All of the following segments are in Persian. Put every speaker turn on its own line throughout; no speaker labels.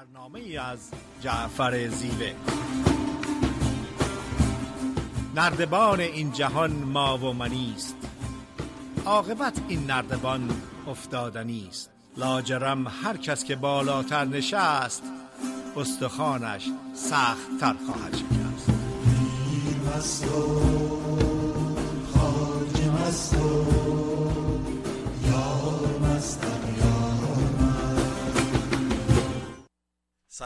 برنامه از جعفر زیوه. نردبان این جهان ما و منیست عاقبت این نردبان افتادنی است لاجرم هر کس که بالاتر نشست استخوانش سخت تر خواهد شکست.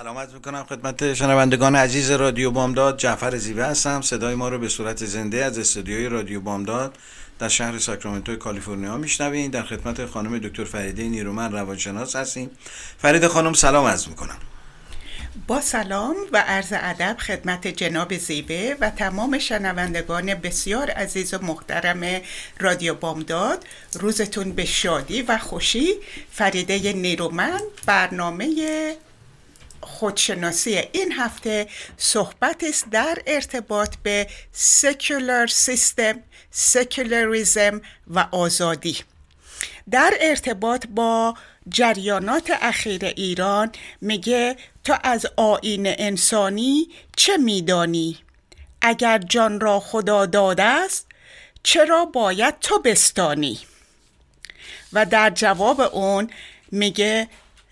سلامت می‌کنم خدمت شنوندگان عزیز رادیو بامداد. جعفر زیوه هستم. صدای ما رو به صورت زنده از استودیوی رادیو بامداد در شهر ساکرامنتو کالیفرنیا میشنوین در خدمت خانم دکتر فریده نیرومن روانشناس هستیم. فرید خانم سلام عرض می‌کنم.
با سلام و عرض ادب خدمت جناب زیبه و تمام شنوندگان بسیار عزیز و محترم رادیو بامداد. روزتون به شادی و خوشی. فریده نیرومن برنامه خودشناسی این هفته صحبت است در ارتباط به سکولار سیستم سکولاریزم و آزادی. در ارتباط با جریانات اخیر ایران میگه تو از آین انسانی چه میدانی؟ اگر جان را خدا داده است چرا باید تو بستانی؟ و در جواب اون میگه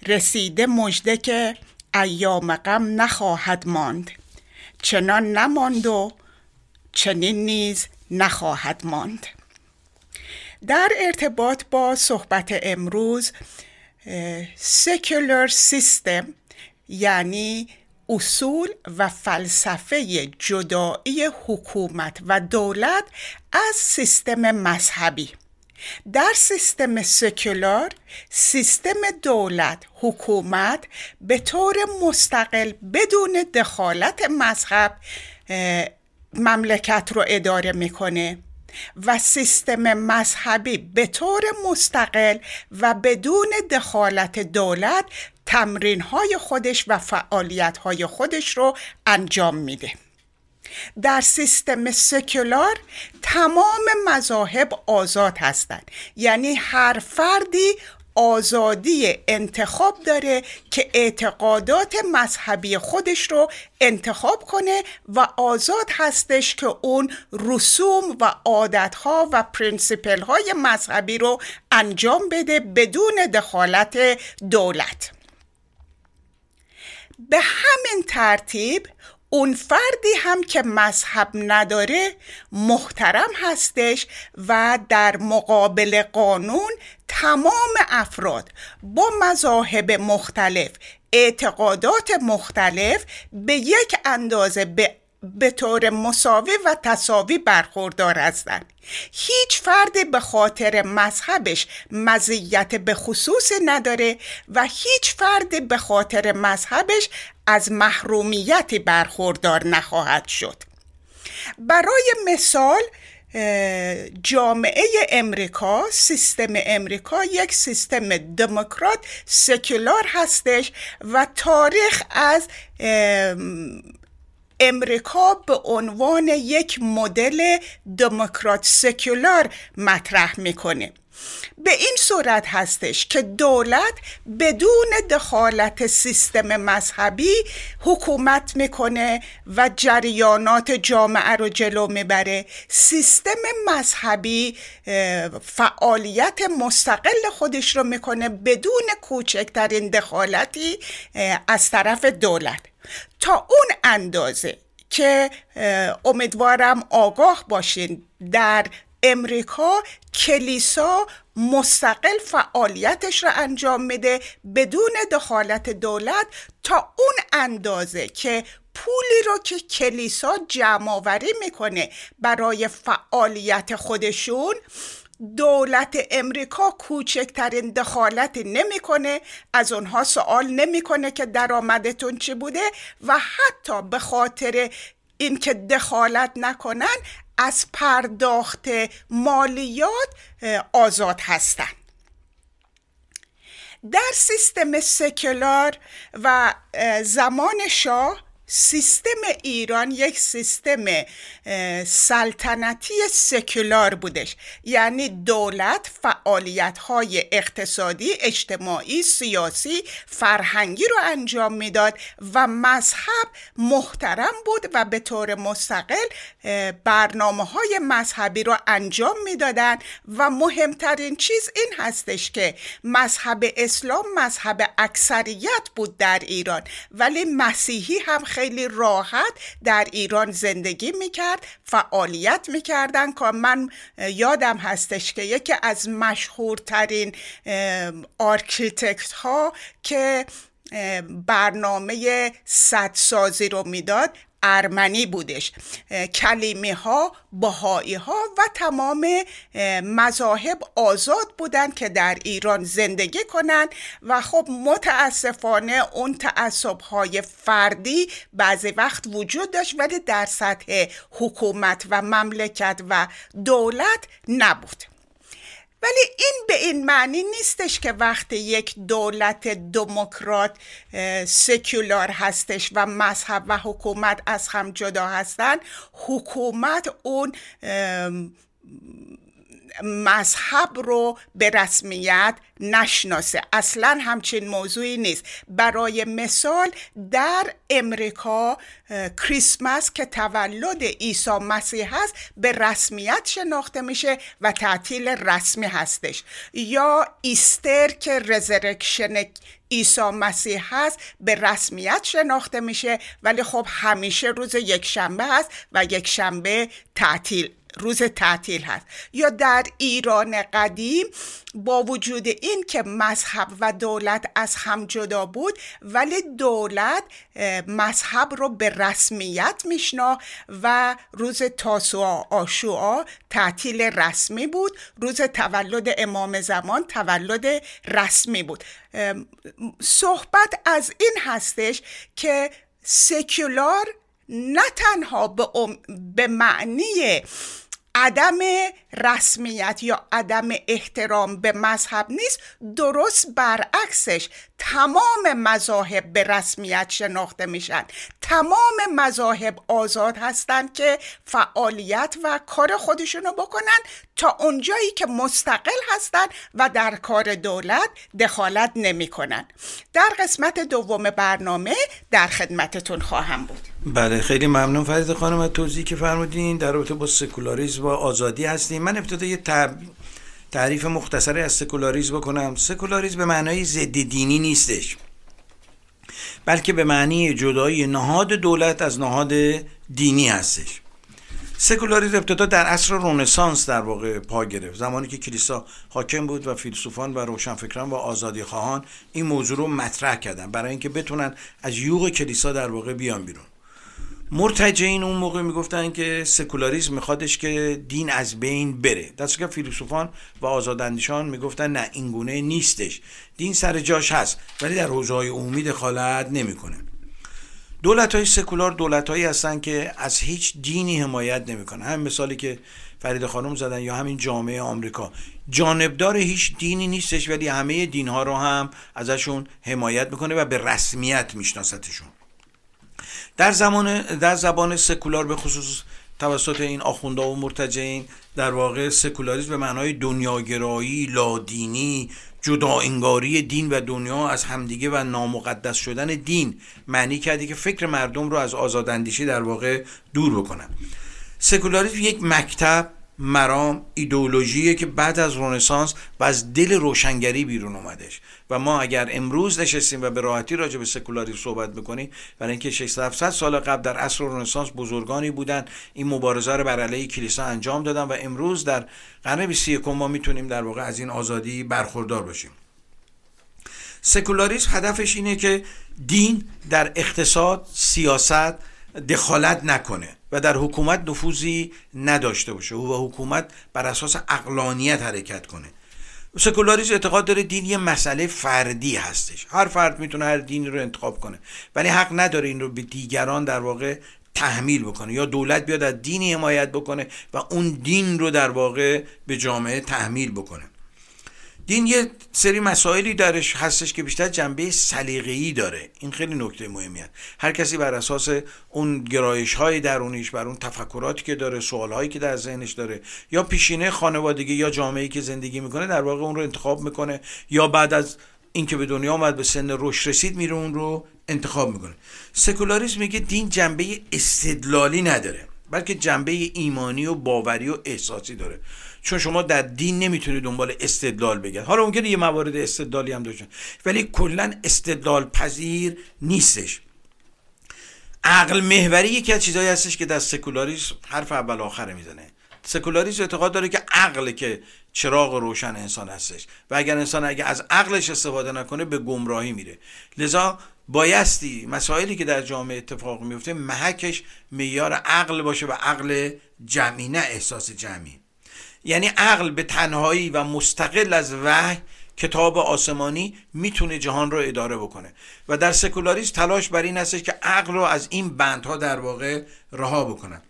رسیده مژده که ایام غم نخواهد ماند. چنان نماند و چنین نیز نخواهد ماند. در ارتباط با صحبت امروز سکولر سیستم یعنی اصول و فلسفه جدایی حکومت و دولت از سیستم مذهبی. در سیستم سکولار سیستم دولت حکومت به طور مستقل بدون دخالت مذهب مملکت رو اداره می‌کنه و سیستم مذهبی به طور مستقل و بدون دخالت دولت تمرین های خودش و فعالیت های خودش رو انجام میده. در سیستم سکولار تمام مذاهب آزاد هستند. یعنی هر فردی آزادی انتخاب داره که اعتقادات مذهبی خودش رو انتخاب کنه و آزاد هستش که اون رسوم و عادتها و principle های مذهبی رو انجام بده بدون دخالت دولت. به همین ترتیب اون فردی هم که مذهب نداره محترم هستش و در مقابل قانون تمام افراد با مذاهب مختلف اعتقادات مختلف به یک اندازه به به طور مساوی و تصاوی برخوردار هستند. هیچ فرد به خاطر مذهبش مزیت به خصوص نداره و هیچ فرد به خاطر مذهبش از محرومیتی برخوردار نخواهد شد. برای مثال جامعه امریکا سیستم امریکا یک سیستم دموکرات سکولار هستش و تاریخ از امریکا به عنوان یک مدل دموکرات سکولار مطرح می‌کنه. به این صورت هستش که دولت بدون دخالت سیستم مذهبی حکومت می‌کنه و جریانات جامعه رو جلو می‌بره. سیستم مذهبی فعالیت مستقل خودش رو می‌کنه بدون کوچکترین دخالتی از طرف دولت. تا اون اندازه که امیدوارم آگاه باشین. در امریکا کلیسا مستقل فعالیتش رو انجام میده بدون دخالت دولت تا اون اندازه که پولی رو که کلیسا جمع آوری می‌کنه برای فعالیت خودشون دولت امریکا کوچکترین دخالتی نمی‌کنه از اونها سوال نمی‌کنه که درآمدتون چی بوده و حتی به خاطر اینکه دخالت نکنن از پرداخت مالیات آزاد هستند در سیستم سکولار و زمان شاه سیستم ایران یک سیستم سلطنتی سکولار بودش. یعنی دولت فعالیت های اقتصادی اجتماعی سیاسی فرهنگی رو انجام می‌داد و مذهب محترم بود و به طور مستقل برنامه های مذهبی رو انجام می‌دادن و مهمترین چیز این هستش که مذهب اسلام مذهب اکثریت بود در ایران. ولی مسیحی هم خیلی راحت در ایران زندگی می‌کرد فعالیت می‌کردن که من یادم هستش که یکی از مشهورترین architect ها که برنامه سدسازی رو می‌داد ارمنی بودش. کلیمی ها بهایی ها و تمام مذاهب آزاد بودند که در ایران زندگی کنند و خب متاسفانه اون تعصب های فردی بعضی وقت وجود داشت ولی در سطح حکومت و مملکت و دولت نبود. ولی این به این معنی نیستش که وقتی یک دولت دموکرات سکولار هستش و مذهب و حکومت از هم جدا هستن حکومت اون مذهب رو به رسمیت نشناسه. اصلا همچین موضوعی نیست. برای مثال در امریکا کریسمس که تولد عیسی مسیح هست به رسمیت شناخته میشه و تعطیل رسمی هستش. یا Easter که resurrection عیسی مسیح هست به رسمیت شناخته میشه ولی خب همیشه روز یک شنبه هست و یک شنبه تعطیل. روز تعطیل هست. یا در ایران قدیم با وجود این که مذهب و دولت از هم جدا بود ولی دولت مذهب رو به رسمیت میشنا و روز تاسوعا آشوعا تعطیل رسمی بود. روز تولد امام زمان تولد رسمی بود. صحبت از این هستش که سکولار نه تنها به, به معنی عدم رسمیت یا عدم احترام به مذهب نیست درست برعکسش. تمام مذاهب به رسمیت شناخته میشن. تمام مذاهب آزاد هستند که فعالیت و کار خودشونو بکنن تا اونجایی که مستقل هستند و در کار دولت دخالت نمی‌کنن. در قسمت دوم برنامه در خدمتتون خواهم بود.
بله خیلی ممنون فرید خانم از توضیحی که فرمودین. در رابطه با سکولاریسم و آزادی هستیم. من ابتدا یه تعریف مختصری از سکولاریسم بکنم. سکولاریسم به معنای ضد دینی نیستش بلکه به معنی جدایی نهاد دولت از نهاد دینی هستش. سکولاریسم ابتدا در عصر رونسانس در واقع پا گرفت. زمانی که کلیسا حاکم بود و فیلسوفان و روشنفکران و آزادی خواهان این موضوع رو مطرح کردن برای اینکه بتونن از یوغ کلیسا در واقع بیان بیرون. مرتجعین اون موقع می‌گفتن که سکولاریسم میخوادش که دین از بین بره. دست که فیلسوفان و آزاداندیشان می‌گفتن نه این گونه نیستش. دین سر جاش هست ولی در حوزه های عمومی دخالت نمی‌کنه. دولت های سکولار دولت هایی هستن که از هیچ دینی حمایت نمی‌کنه همین مثالی که فرید خانم زدن یا همین جامعه آمریکا. جانبدار هیچ دینی نیستش ولی همه دین ها رو هم ازشون حمایت می‌کنه و به رسمیت میشناستشون. در زمان در زبان سکولار به خصوص توسط این آخونده و مرتجعین در واقع سکولاریسم به معنای دنیاگرایی لادینی جدا انگاری دین و دنیا از همدیگه و نامقدس شدن دین معنی کرده که فکر مردم رو از آزاداندیشی در واقع دور بکنن. سکولاریسم یک مکتب مرام ایدئولوژیه که بعد از رونسانس و از دل روشنگری بیرون اومدش. و ما اگر امروز نشستیم و به راحتی راجع به سکولاریسم صحبت می‌کنیم برای اینکه 600 سال قبل در عصر رنسانس بزرگانی بودن این مبارزه رو بر علیه کلیسا انجام دادن و امروز در قرن 21 ما می‌تونیم در واقع از این آزادی برخوردار باشیم. سکولاریسم هدفش اینه که دین در اقتصاد سیاست دخالت نکنه و در حکومت نفوذی نداشته باشه و حکومت بر اساس اقلانیت حرکت کنه. سکولاریسم اعتقاد داره دین یه مسئله فردی هستش. هر فرد می‌تونه هر دینی رو انتخاب کنه ولی حق نداره این رو به دیگران در واقع تحمیل بکنه یا دولت بیاد از دینی حمایت بکنه و اون دین رو در واقع به جامعه تحمیل بکنه. دین یه سری مسائلی درش هستش که بیشتر جنبه سلیقه‌ای داره. این خیلی نکته مهمیه. هر کسی بر اساس اون گرایش های درونیش بر اون تفکراتی که داره سوال هایی که در ذهنش داره یا پیشینه خانوادگی یا جامعه‌ای که زندگی می‌کنه در واقع اون رو انتخاب می‌کنه یا بعد از اینکه به دنیا آمد به سن رشد رسید میره اون رو انتخاب می‌کنه. سکولاریسم میگه دین جنبه استدلالی نداره بلکه جنبه ایمانی و باوری و احساسی داره. چون شما در دین نمی‌تونید دنبال استدلال بگید حالا ممکنه یه موارد استدلالی هم داشته ولی کلا استدلال پذیر نیستش. عقل محوری یکی از چیزهایی هستش که در سکولاریسم حرف اول آخره می‌زنه. سکولاریسم اعتقاد داره که عقل که چراغ روشن انسان هستش. و اگر انسان اگر از عقلش استفاده نکنه به گمراهی میره. لذا بایستی مسائلی که در جامعه اتفاق میفته محکش میار عقل باشه و عقل جمعی نه احساس جمعی. یعنی عقل به تنهایی و مستقل از وحی کتاب آسمانی می‌تونه جهان رو اداره بکنه. و در سکولاریسم تلاش بر این هستش که عقل رو از این بندها در واقع رها بکنن.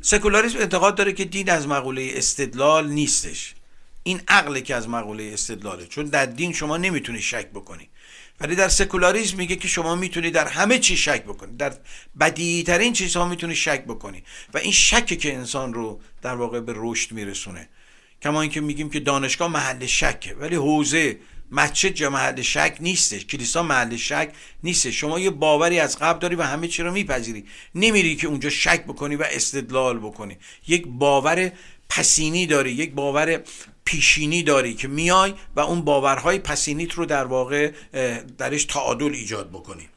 سکولاریسم اعتقاد داره که دین از مقوله استدلال نیستش. این عقل که از مقوله استدلاله. چون در دین شما نمی‌تونی شک بکنی. ولی در سکولاریسم میگه که شما می‌تونی در همه چی شک بکنی. در بدیهی ترین چیزها می‌تونی شک بکنی. و این شکه که انسان رو در واقع به رشد میرسونه. کما اینکه میگیم که دانشگاه محل شکه ولی حوزه مسجد جا محل شک نیستش. کلیسا محل شک نیستش. شما یه باوری از قبل داری و همه چی رو میپذیری. نمیری که اونجا شک بکنی و استدلال بکنی. یک باور پسینی داری. یک باور پیشینی داری که میای و اون باورهای پسینیت رو در واقع درش تعادل ایجاد بکنی.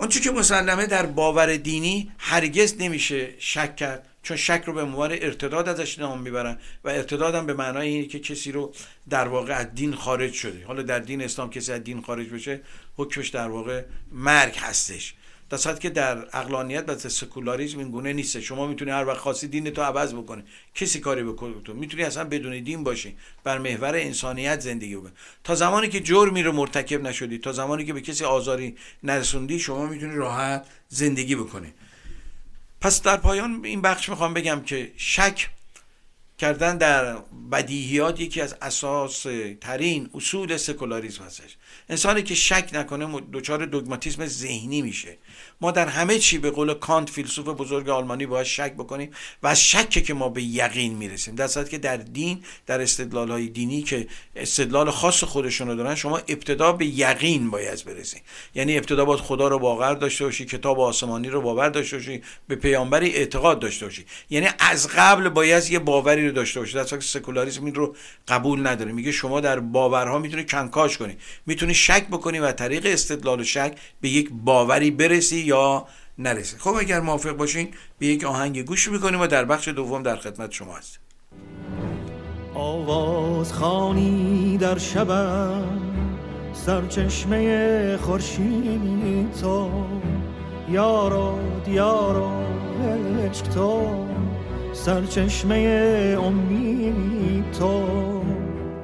اونچه که مسلمه در باور دینی هرگز نمیشه شک کرد چون شک رو به عنوان ارتداد ازش نام می‌برن و ارتداد هم به معنای اینه که کسی رو در واقع از دین خارج شده. حالا در دین اسلام کسی از دین خارج بشه حکمش در واقع مرگ هستش. در که در اقلانیت و سکولاریسم این گونه نیست. شما می‌تونی هر وقت خاصی دین تو عوض بکنه کسی کاری بکنه تو می‌تونی اصلا بدون دین باشی. بر محور انسانیت زندگی بکنی. تا زمانی که جرمی رو مرتکب نشدی تا زمانی که به کسی آزاری نرسوندی شما می‌تونی راحت زندگی بکنی. پس در پایان این بخش می‌خوام بگم که شک کردن در بدیهیات یکی از اساس ترین اصول سکولاریسم هستش. انسانی که شک نکنه دچار دوگماتیسم ذهنی میشه. ما در همه چی به قول کانت فیلسوف بزرگ آلمانی باید شک بکنیم و از شکه که ما به یقین می‌رسیم. در صورتی که در دین در استدلال های دینی که استدلال خاص خودشون رو دارن شما ابتدا به یقین باید برسید یعنی ابتدا باید خدا رو باور داشته باشی کتاب آسمانی رو باور داشته باشی به پیامبری اعتقاد داشته باشی. یعنی از قبل باید یه باوری رو داشته باشی. در صورتی سکولاریسم این رو قبول نداره. میگه شما در باورها می‌تونی کنکاش کنی. می‌تونی شک بکنی و طریق استدلال و شک به یک باوری برسی یا نرسه. خب اگر موافق باشین به یک آهنگ گوش می‌کنیم و در بخش دوم در خدمت شما هستیم.
آواز خانی در شبم سرچشمه خورشید تو. یارو دیارو عشق تو. سرچشمه امید تو.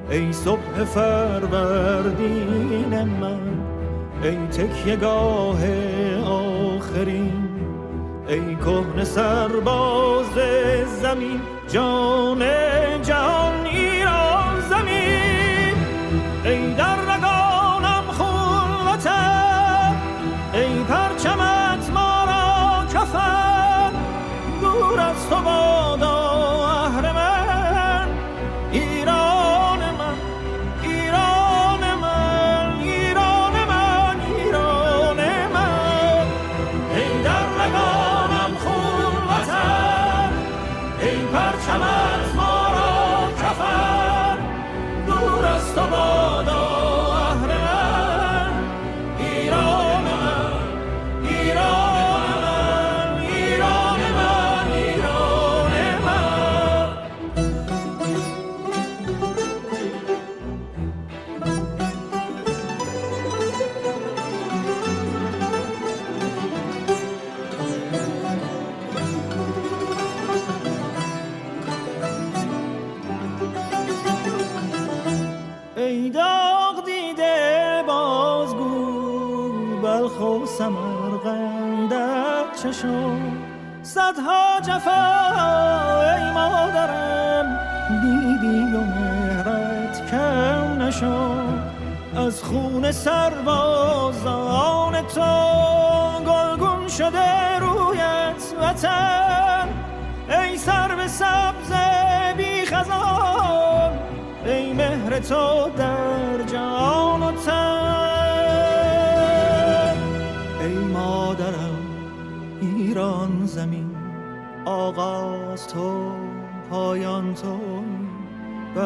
ای صبح فروردین من ای تکیه گاه آخرین ای کهن سرباز زمین جان جهان جفا ای مادرم دیدی و مهرم نشد. از خون سربازان تو گلگون شده رویت وطن. ای سر به سبز بی خزان ای مهر تو در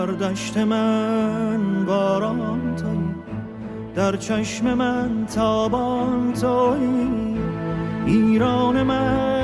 بر دشت من باران توی در چشم من تابان توی. ایران من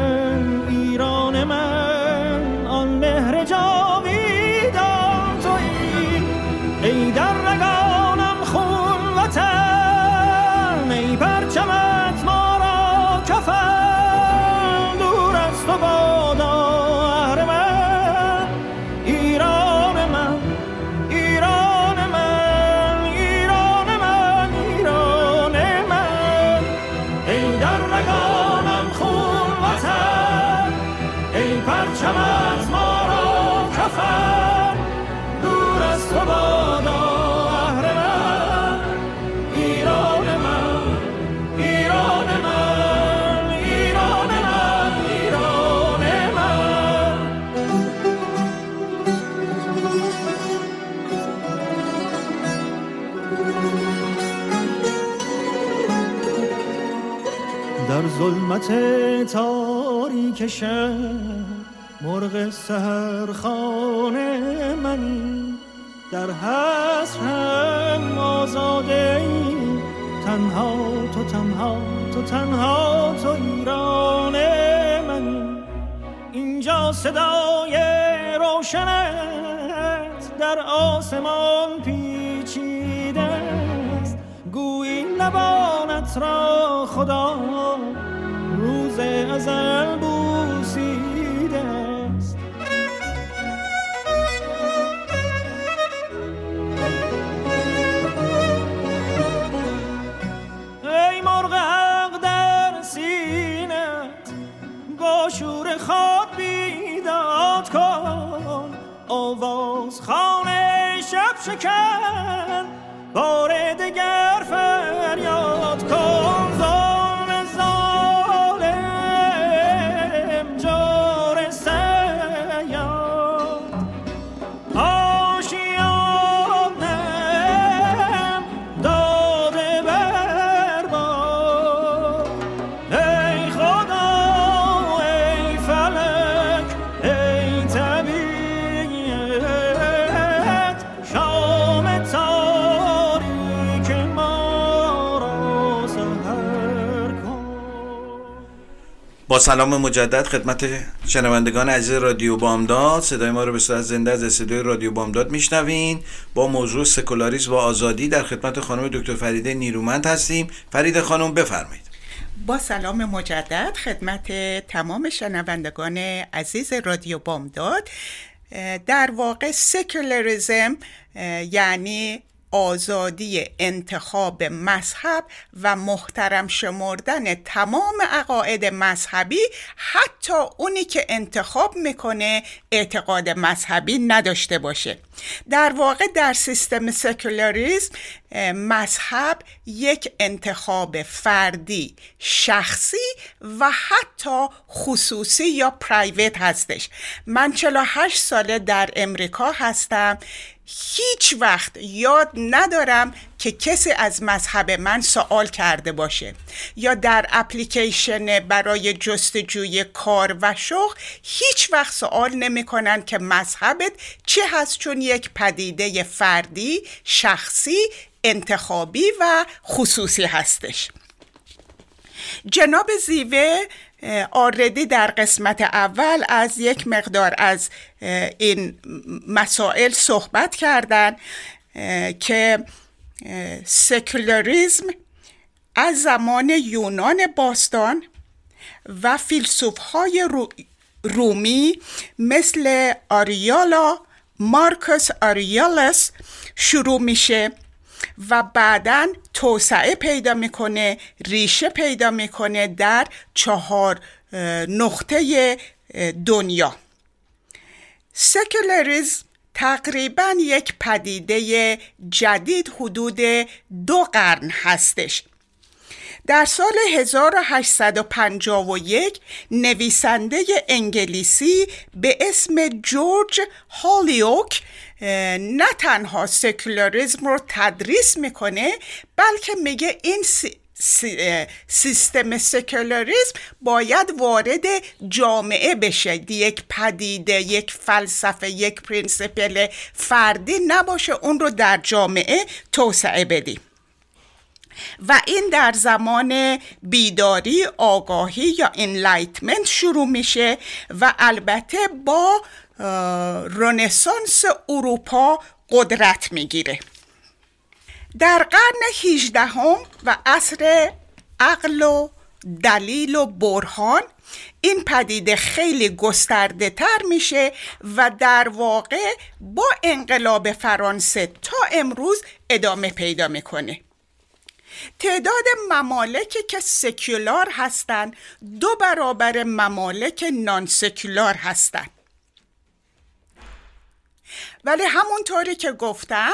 ظلمت تاریک شب مرغ سهرخانه منی در حسرم آزاده ای تنها تو تنها تو تنها تو ایران منی اینجا صدای روشنت در آسمان پیچیده است. گویی لبانت را خدا ازل بوسیده است. ای مرغ حق در سینت با شور خواب بیداد کن. آواز خانه شب شکن
سلام مجدد خدمت شنوندگان عزیز رادیو بامداد. صدای ما رو به صورت زنده از استودیوی رادیو بامداد میشنوین. با موضوع سکولاریسم و آزادی در خدمت خانم دکتر فریده نیرومند هستیم. فریده خانم بفرمایید.
با سلام مجدد خدمت تمام شنوندگان عزیز رادیو بامداد. در واقع سکولریزم اه، یعنی آزادی انتخاب مذهب و محترم شمردن تمام عقاید مذهبی حتی اونی که انتخاب می‌کنه اعتقاد مذهبی نداشته باشه. در واقع در سیستم سکولاریسم اه، مذهب یک انتخاب فردی شخصی و حتی خصوصی یا پرایوت هستش. من 48 ساله در امریکا هستم. هیچ وقت یاد ندارم که کسی از مذهب من سوال کرده باشه. یا در اپلیکیشن برای جستجوی کار و شغل هیچ وقت سوال نمی‌کنن که مذهبت چی هست چون یک پدیده فردی شخصی انتخابی و خصوصی هستش. جناب زیوه آردی در قسمت اول از یک مقدار از این مسائل صحبت کردن که سکولاریزم از زمان یونان باستان و فیلسوف های رومی مثل آریالا مارکوس آریالس شروع میشه. و بعدا توسعه پیدا می‌کنه ریشه پیدا می‌کنه در چهار نقطه دنیا. سکولاریزم تقریبا یک پدیده جدید حدود دو قرن هستش. در سال 1851 نویسنده انگلیسی به اسم جورج هالیوک نه تنها سکولاریزم رو تدریس می‌کنه بلکه میگه این سیستم سکولاریزم باید وارد جامعه بشه. یک پدیده یک فلسفه یک principle فردی نباشه. اون رو در جامعه توسعه بدیم. و این در زمان بیداری آگاهی یا Enlightenment شروع میشه و البته با رنسانس اروپا قدرت می‌گیره. در قرن 18 هم و عصر عقل و دلیل و برهان این پدیده خیلی گسترده تر میشه و در واقع با انقلاب فرانسه تا امروز ادامه پیدا می‌کنه. تعداد ممالکی که سکولار هستند دو برابر ممالک نان سکولار هستند. ولی همونطوری که گفتم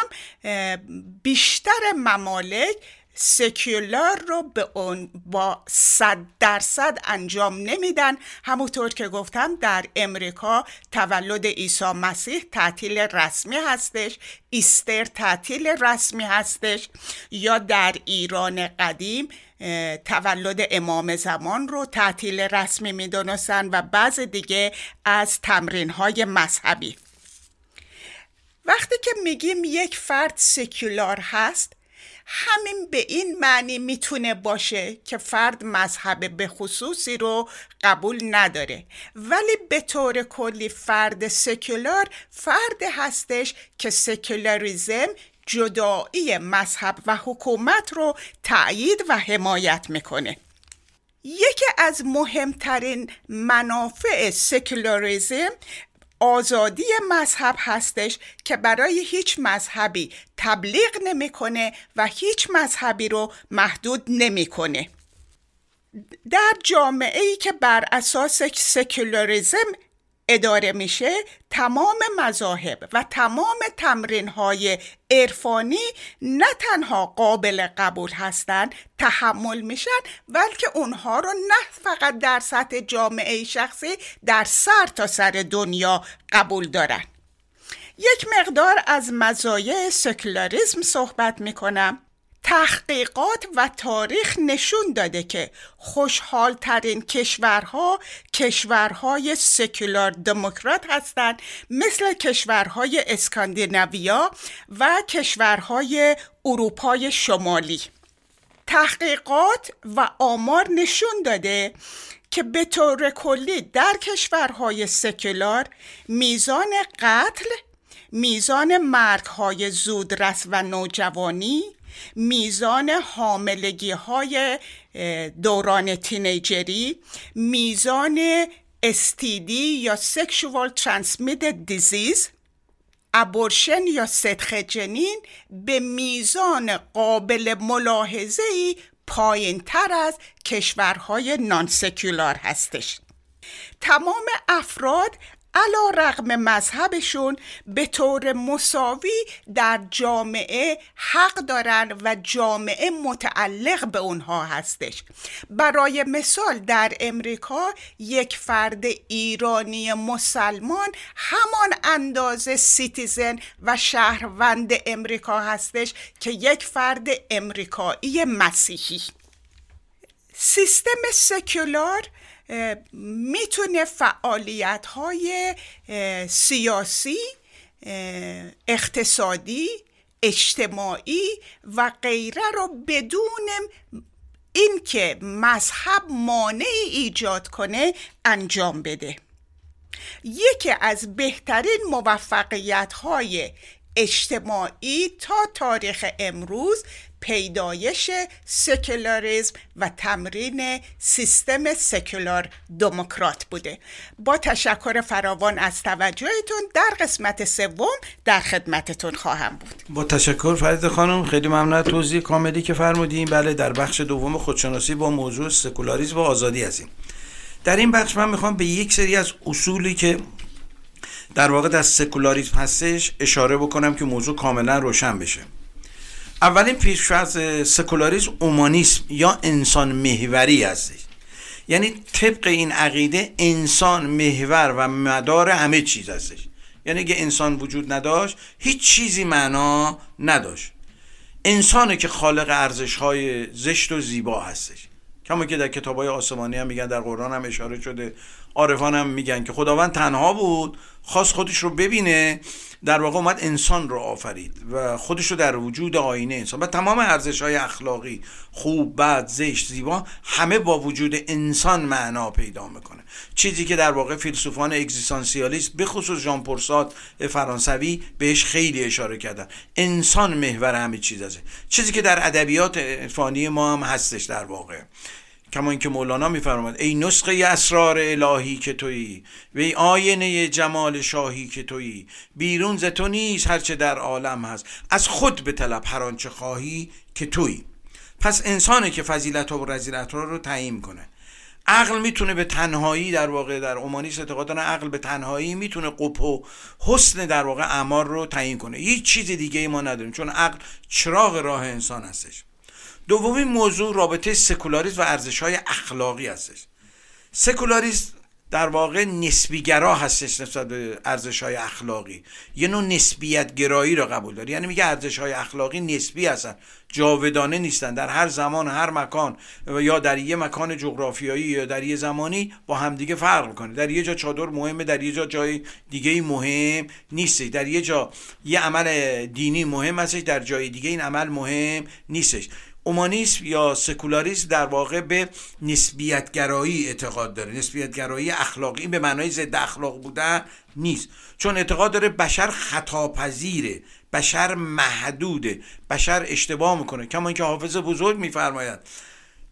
بیشتر ممالک سکولار رو به اون با صد درصد انجام نمیدن. همونطور که گفتم در امریکا تولد عیسی مسیح تعطیل رسمی هستش ایستر تعطیل رسمی هستش یا در ایران قدیم تولد امام زمان رو تعطیل رسمی می‌دونستن و بعض دیگه از تمرین های مذهبی. وقتی که میگیم یک فرد سکولار هست همین به این معنی می‌تونه باشه که فرد مذهب به خصوصی رو قبول نداره. ولی به طور کلی فرد سکولار فرد هستش که سکولاریزم جدایی مذهب و حکومت رو تأیید و حمایت می‌کنه. یکی از مهمترین منافع سکولاریزم آزادی مذهب هستش که برای هیچ مذهبی تبلیغ نمی‌کنه و هیچ مذهبی رو محدود نمی‌کنه. در جامعه ای که بر اساس سکولاریزم اداره میشه تمام مذاهب و تمام تمرین های عرفانی نه تنها قابل قبول هستند تحمل میشن بلکه اونها رو نه فقط در سطح جامعه شخصی در سر تا سر دنیا قبول دارن. یک مقدار از مزایای سکولاریزم صحبت می‌کنم. تحقیقات و تاریخ نشون داده که خوشحال ترین کشورها کشورهای سکولار دموکرات هستند مثل کشورهای اسکاندیناویا و کشورهای اروپای شمالی. تحقیقات و آمار نشون داده که به طور کلی در کشورهای سکولار میزان قتل میزان مرگهای زودرس و نوجوانی میزان حاملگی های دوران تینیجری میزان استیدی یا سکشوال ترانسمیتد دیزیز ابورشن یا صدخ جنین به میزان قابل ملاحظه ای پایین تر از کشورهای نانسکولار هستش. تمام افراد علا رقم مذهبشون به طور مساوی در جامعه حق دارن و جامعه متعلق به اونها هستش. برای مثال در امریکا یک فرد ایرانی مسلمان همان اندازه citizen و شهروند امریکا هستش که یک فرد امریکایی مسیحی. سیستم سکولار می‌تونه فعالیت های سیاسی اقتصادی اجتماعی و غیره رو بدون اینکه مذهب مانعی ایجاد کنه انجام بده. یکی از بهترین موفقیت های اجتماعی تا تاریخ امروز پیدایش سکولاریزم و تمرین سیستم سکولار دموکرات بوده. با تشکر فراوان از توجهتون در قسمت سوم در خدمتتون خواهم بود.
با تشکر فرید خانم خیلی ممنون توضیح کاملی که فرمودین. بله در بخش دوم خودشناسی با موضوع سکولاریزم و آزادی هستیم در این بخش من می‌خوام به یک سری از اصولی که در واقع در سکولاریسم هستش اشاره بکنم که موضوع کاملا روشن بشه. اولین پیشفرض سکولاریسم اومانیسم یا انسان محوری هستش. یعنی طبق این عقیده انسان محور و مدار همه چیز هستش. یعنی اگه انسان وجود نداشت هیچ چیزی معنا نداشت. انسانه که خالق ارزش های زشت و زیبا هستش. کما که در کتاب های آسمانی هم میگن در قرآن هم اشاره شده عارفان هم میگن که خداوند تنها بود خواست خودش رو ببینه در واقع اومد انسان رو آفرید و خودش رو در وجود آینه انسان و تمام ارزش های اخلاقی خوب بد زشت زیبا همه با وجود انسان معنا پیدا می‌کنه. چیزی که در واقع فیلسوفان اگزیستانسیالیست به خصوص ژان پورسات فرانسوی بهش خیلی اشاره کردن. انسان محور همه چیز هست چیزی که در ادبیات فانی ما هم هستش در واقع. کما اینکه مولانا میفرماد ای نسخه اسرار الهی که تویی و ای آینه جمال شاهی که تویی بیرون ز تو نیست هرچه در عالم هست از خود به طلب هر آنچه خواهی که تویی. پس انسانه که فضیلت و رزیلت رو تعیین کنه. عقل می‌تونه به تنهایی در واقع در اومانیس اعتقاد عقل به تنهایی می‌تونه قپ و حسن در واقع اعمار رو تعیین کنه. هیچ چیز دیگه ما نداریم چون عقل چراغ راه انسان هستش. دومین موضوع رابطه سکولاریسم و ارزش های اخلاقی هستش. سکولاریسم در واقع نسبیگرا هستش نسبت به ارزش های اخلاقی. یه نوع نسبیت گرایی رو قبول داره یعنی میگه ارزش های اخلاقی نسبی هستن جاودانه نیستن. در هر زمان هر مکان یا در یه مکان جغرافیایی یا در یه زمانی با همدیگه فرق می‌کنه. در یه جا چادر مهمه در یه جا جای دیگه مهم نیست در یه جا یه عمل دینی مهم هستش در جای دیگه این عمل مهم نیستش. اومانیسم یا سکولاریسم در واقع به نسبیتگرایی اعتقاد داره. نسبیتگرایی اخلاقی به معنای ضد اخلاق بودن نیست. چون اعتقاد داره بشر خطاپذیره بشر محدوده بشر اشتباه می‌کنه. کما اینکه حافظ بزرگ میفرماید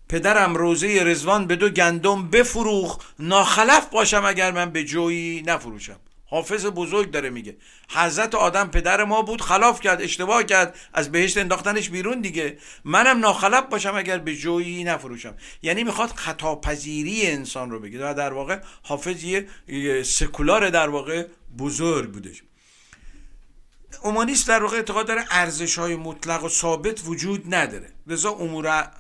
پدرم روزه رزوان به دو گندم بفروخ ناخلف باشم اگر من به جویی نفروشم. حافظ بزرگ داره میگه. حضرت آدم پدر ما بود خلاف کرد اشتباه کرد از بهشت انداختنش بیرون دیگه. منم ناخلف باشم اگر به جویی نفروشم. یعنی می‌خواد خطاپذیری انسان رو بگه. در واقع حافظ یه سکولار در واقع بزرگ بودش. اومانیست در واقع اعتقاد داره ارزش های مطلق و ثابت وجود نداره. لذا امور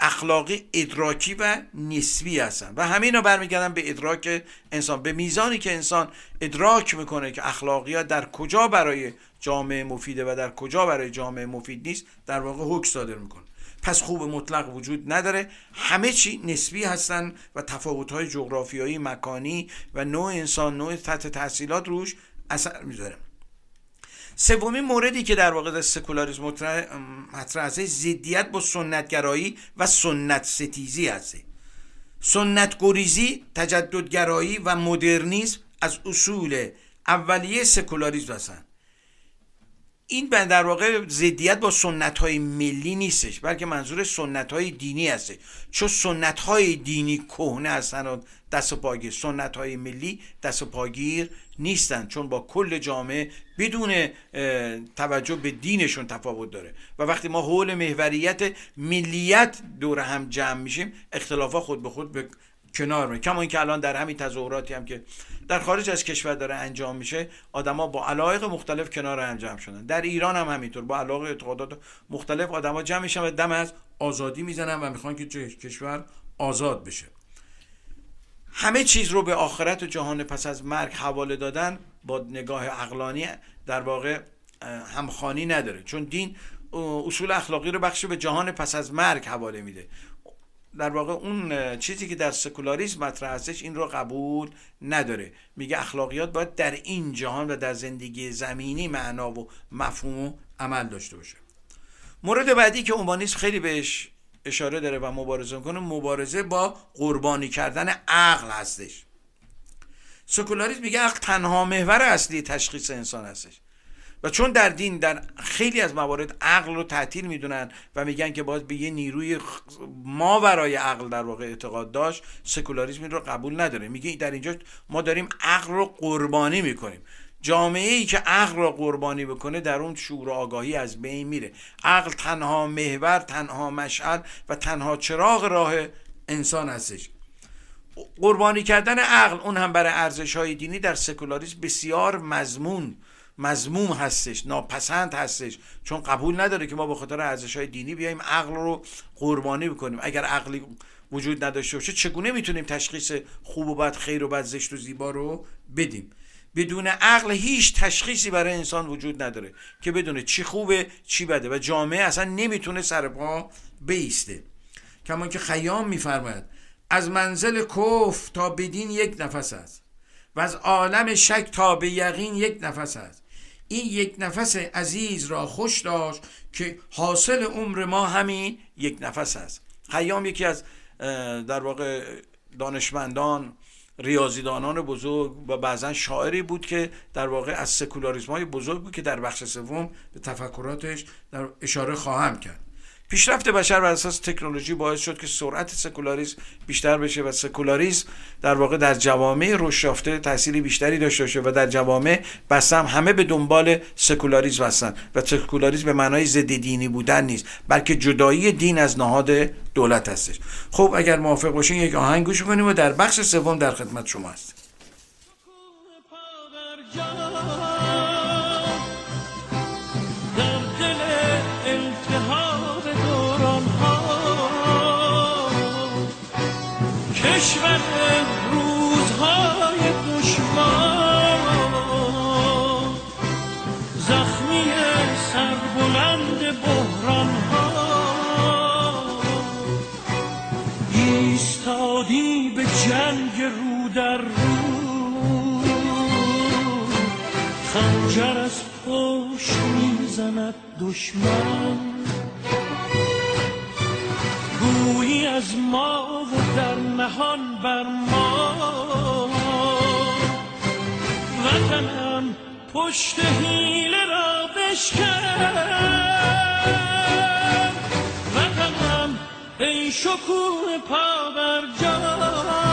اخلاقی ادراکی و نسبی هستن. و همین رو برمیگردن به ادراک انسان. به میزانی که انسان ادراک می‌کنه که اخلاقیات در کجا برای جامعه مفیده و در کجا برای جامعه مفید نیست در واقع حکم صادر می‌کنه. پس خوب مطلق وجود نداره. همه چی نسبی هستن و تفاوت‌های جغرافیایی مکانی و نوع انسان نوع تحت تحصیلات روش اثر می‌ذاره. سومین موردی که در واقع در سکولاریسم مطرح هست ضدیت با سنتگرایی و سنت ستیزی هست. سنت گریزی تجددگرایی و مدرنیسم از اصول اولیه سکولاریسم هستند این در واقع ضدیت با سنت های ملی نیستش بلکه منظور سنت های دینی هستش. چون سنت های دینی کهنه هستن و دست و پاگیر. سنت های ملی دست و پاگیر نیستن چون با کل جامعه بدون توجه به دینشون تفاوت داره. و وقتی ما حول محوریت ملیت دور هم جمع میشیم اختلافا خود به خود به کنار می کما اینکه الان در همین تظاهراتی هم که در خارج از کشور داره انجام میشه آدما با علایق مختلف کنار هم جمع شدن. در ایران هم همینطور با علاقه اعتقادات مختلف آدما جمع میشن و دم از آزادی می‌زنن و می‌خوان که کشور آزاد بشه. همه چیز رو به آخرت و جهان پس از مرگ حواله دادن با نگاه عقلانی در واقع همخانی نداره. چون دین اصول اخلاقی رو بخش به جهان پس از مرگ حواله میده. در واقع اون چیزی که در سکولاریسم مطرح هستش این رو قبول نداره. میگه اخلاقیات باید در این جهان و در زندگی زمینی معنا و مفهوم و عمل داشته باشه. مورد بعدی که اومانیسم خیلی بهش اشاره داره و مبارزه می‌کنه مبارزه با قربانی کردن عقل هستش. سکولاریسم میگه عقل تنها محور اصلی تشخیص انسان هستش. و چون در دین در خیلی از موارد عقل رو تعطیل می‌دونن و میگن که باید به یه نیروی ما برای عقل در واقع اعتقاد داشت سکولاریسم رو قبول نداره. میگه در اینجا ما داریم عقل رو قربانی می‌کنیم. جامعه ای که عقل را قربانی بکنه در اون شعور و آگاهی از بین میره. عقل تنها محور تنها مشعل و تنها چراغ راه انسان هستش. قربانی کردن عقل اون هم برای ارزش های دینی در سکولاریسم بسیار مضمون مضموم هستش ناپسند هستش. چون قبول نداره که ما به خاطر ارزش های دینی بیایم عقل رو قربانی بکنیم. اگر عقلی وجود نداشته باشه چگونه می‌تونیم تشخیص خوب و بد خیر و بد زشت و زیبا رو بدیم؟ بدون عقل هیچ تشخیصی برای انسان وجود نداره که بدونه چی خوبه چی بده و جامعه اصلا نمی‌تونه سر پا بیسته. کما که خیام میفرماید از منزل کف تا بدین یک نفس است و از عالم شک تا به یقین یک نفس است. این یک نفس عزیز را خوش داشت که حاصل عمر ما همین یک نفس است. خیام یکی از در واقع دانشمندان ریاضیدانان بزرگ و بعضا شاعری بود که در واقع از سکولاریسم های بزرگ بود که در بخش سوم به تفکراتش در اشاره خواهم کرد. پیشرفت بشر بر اساس تکنولوژی باعث شد که سرعت سکولاریسم بیشتر بشه و سکولاریسم در واقع در جوامع رشد یافته تأثیری بیشتری داشته باشه و در جوامع بسام همه به دنبال سکولاریسم هستن و سکولاریسم به معنای ضد دینی بودن نیست بلکه جدایی دین از نهاد دولت هستش. خب اگر موافق باشین یک آهنگ گوش کنیم و در بخش سوم در خدمت شما هستیم.
کشور روزهای دشوار زخمی سربلند بحران ها ایستادی به جنگ رو در رو. خنجر از پشت می‌زند دشمن. گویی از ما و در نهان بر ما. وطنم پشت حیله را بشکن. وطنم ای شکوه پا بر جا.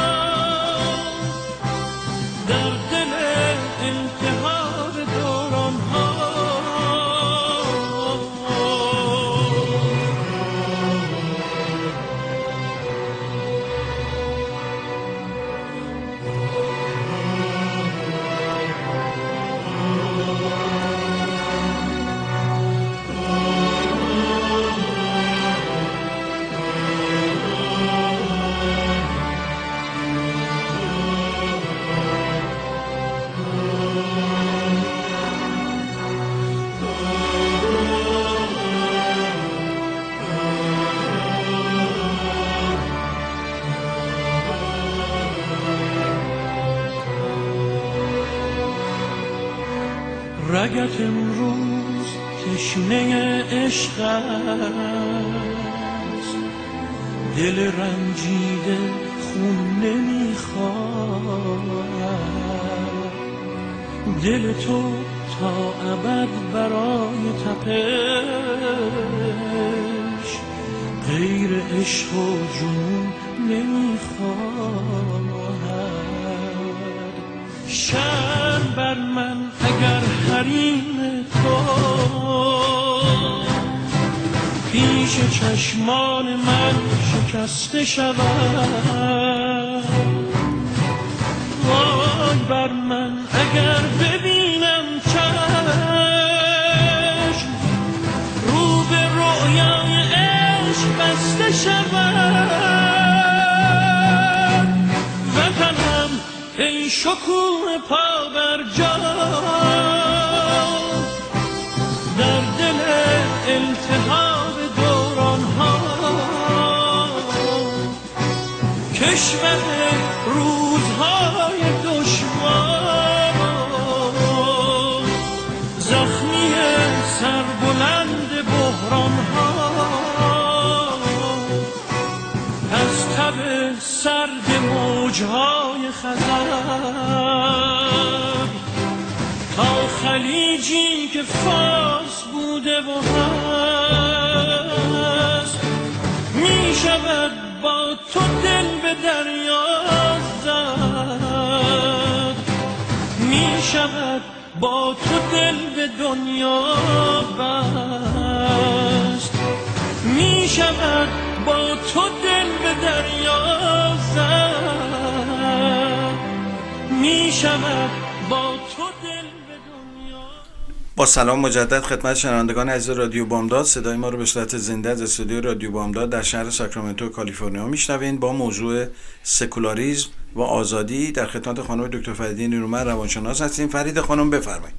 تو تا ابد برای تپش. غیر عشق و جنون نمی‌خواد شرم بر من اگر حریم تو. پیش چشمان من شکسته شود. التهاب دوران ها کشور روزهای دشوار. زخمی سربلند بحران ها از تب سرد موجهای خزر. خلیجی که و هست. می شود با تو دل به دریا زد. می شود با تو دل به دنیا بست. می شود با تو دل به دریا زد.
می شود با
سلام مجدد خدمت شنوندگان عزیز رادیو بامداد. صدای ما رو به صورت زنده از استودیو رادیو بامداد در شهر ساکرامنتو کالیفرنیا میشنوین با موضوع سکولاریزم و آزادی. در خدمت خانم دکتر فریدی نیرومند روانشناس هستیم. فرید خانم بفرمایید.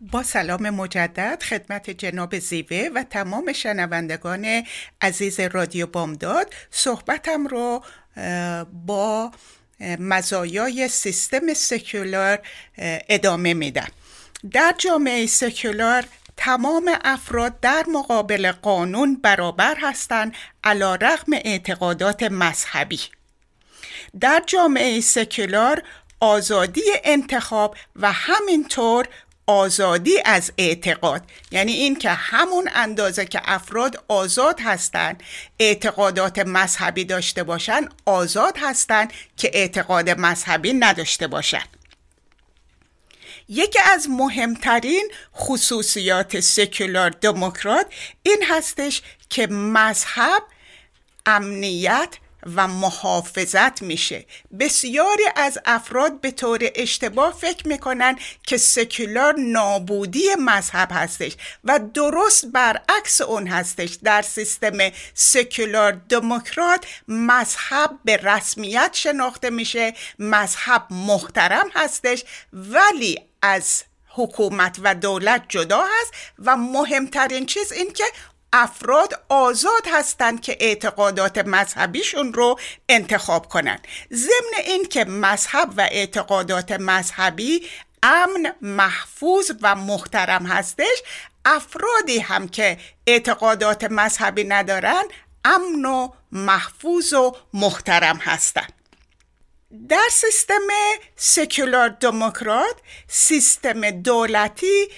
با سلام مجدد خدمت جناب زیوه و تمام شنوندگان عزیز رادیو بامداد. صحبتم رو با مزایای سیستم سکولار ادامه میدم. در جامعه سکولار تمام افراد در مقابل قانون برابر هستند علا رغم اعتقادات مذهبی. در جامعه سکولار آزادی انتخاب و همینطور آزادی از اعتقاد یعنی این که همون اندازه که افراد آزاد هستند اعتقادات مذهبی داشته باشن آزاد هستند که اعتقاد مذهبی نداشته باشند. یکی از مهمترین خصوصیات سکولار دموکرات این هستش که مذهب امنیت و محافظت میشه. بسیاری از افراد به طور اشتباه فکر می‌کنن که سکولار نابودی مذهب هستش و درست برعکس اون هستش. در سیستم سکولار دموکرات مذهب به رسمیت شناخته میشه مذهب محترم هستش ولی از حکومت و دولت جدا هست و مهمترین چیز این که افراد آزاد هستند که اعتقادات مذهبیشون رو انتخاب کنند. ضمن این که مذهب و اعتقادات مذهبی امن محفوظ و محترم هستش افرادی هم که اعتقادات مذهبی ندارن امن و محفوظ و محترم هستند در سیستم سکولار دموکرات سیستم دولتی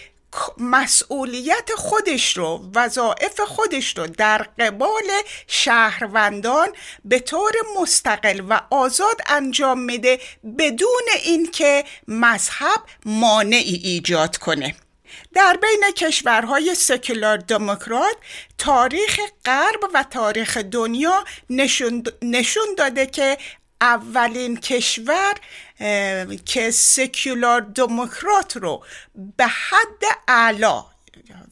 مسئولیت خودش رو وظایف خودش رو در قبال شهروندان به طور مستقل و آزاد انجام میده بدون اینکه مذهب مانعی ایجاد کنه. در بین کشورهای سکولار دموکرات تاریخ غرب و تاریخ دنیا نشون, نشون داده که اولین کشور که سکولار دموکرات رو به حد اعلا